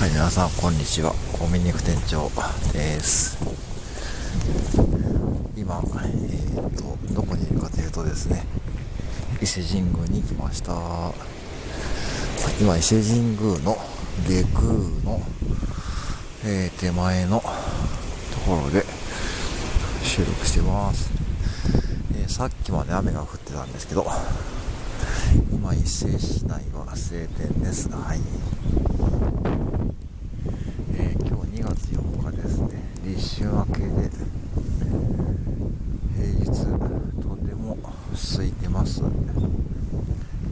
はい、皆さん、こんにちは。コンビニ肉店長です。今、えーと、どこにいるかというとですね、伊勢神宮に来ました。今、伊勢神宮の下空の、えー手前のところで収録してます。えーさっきまで雨が降ってたんですけど、今、伊勢市内は晴天です。はい。えー今日2月4日ですね立春明けで平日とても空いてます。今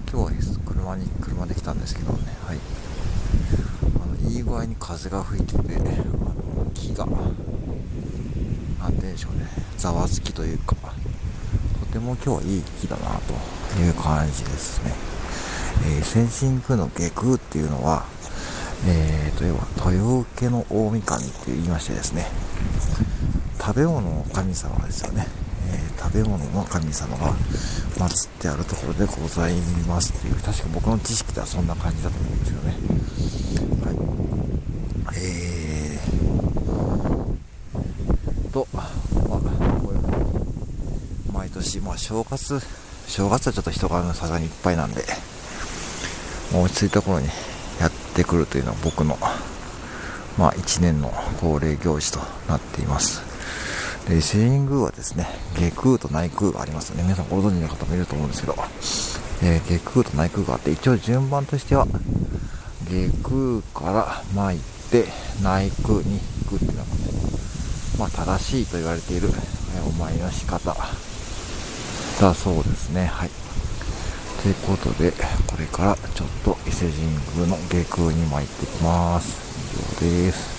日は車に車で来たんですけどねはい。あのいい具合に風が吹いててあの木がなんて言うんでしょうねざわつきというかとても今日はいい日だなという感じですね、えー、先進宮の下空っていうのはえー、といえば豊受の大神って言いましてですね食べ物の神様ですよね、えー食べ物の神様が祀ってあるところでございますっていう確か僕の知識ではそんな感じだと思うんですよね。はい。えーとまあこういう毎年まあ正月正月はちょっと人がさすがにいっぱいなんで落ち着いた頃にやってくるというのは僕の、まあ、1年の恒例行事となっています。で、伊勢神宮はですね、下空と内空がありますよね。皆さんご存知の方もいると思うんですけど、えー下空と内空があって、一応順番としては、下空から参って内空に行くっていうのがね、まあ正しいと言われている、えーお参りの仕方だそうですね。はい。ということで、これからちょっと伊勢神宮の下空に参ってきます。以上です。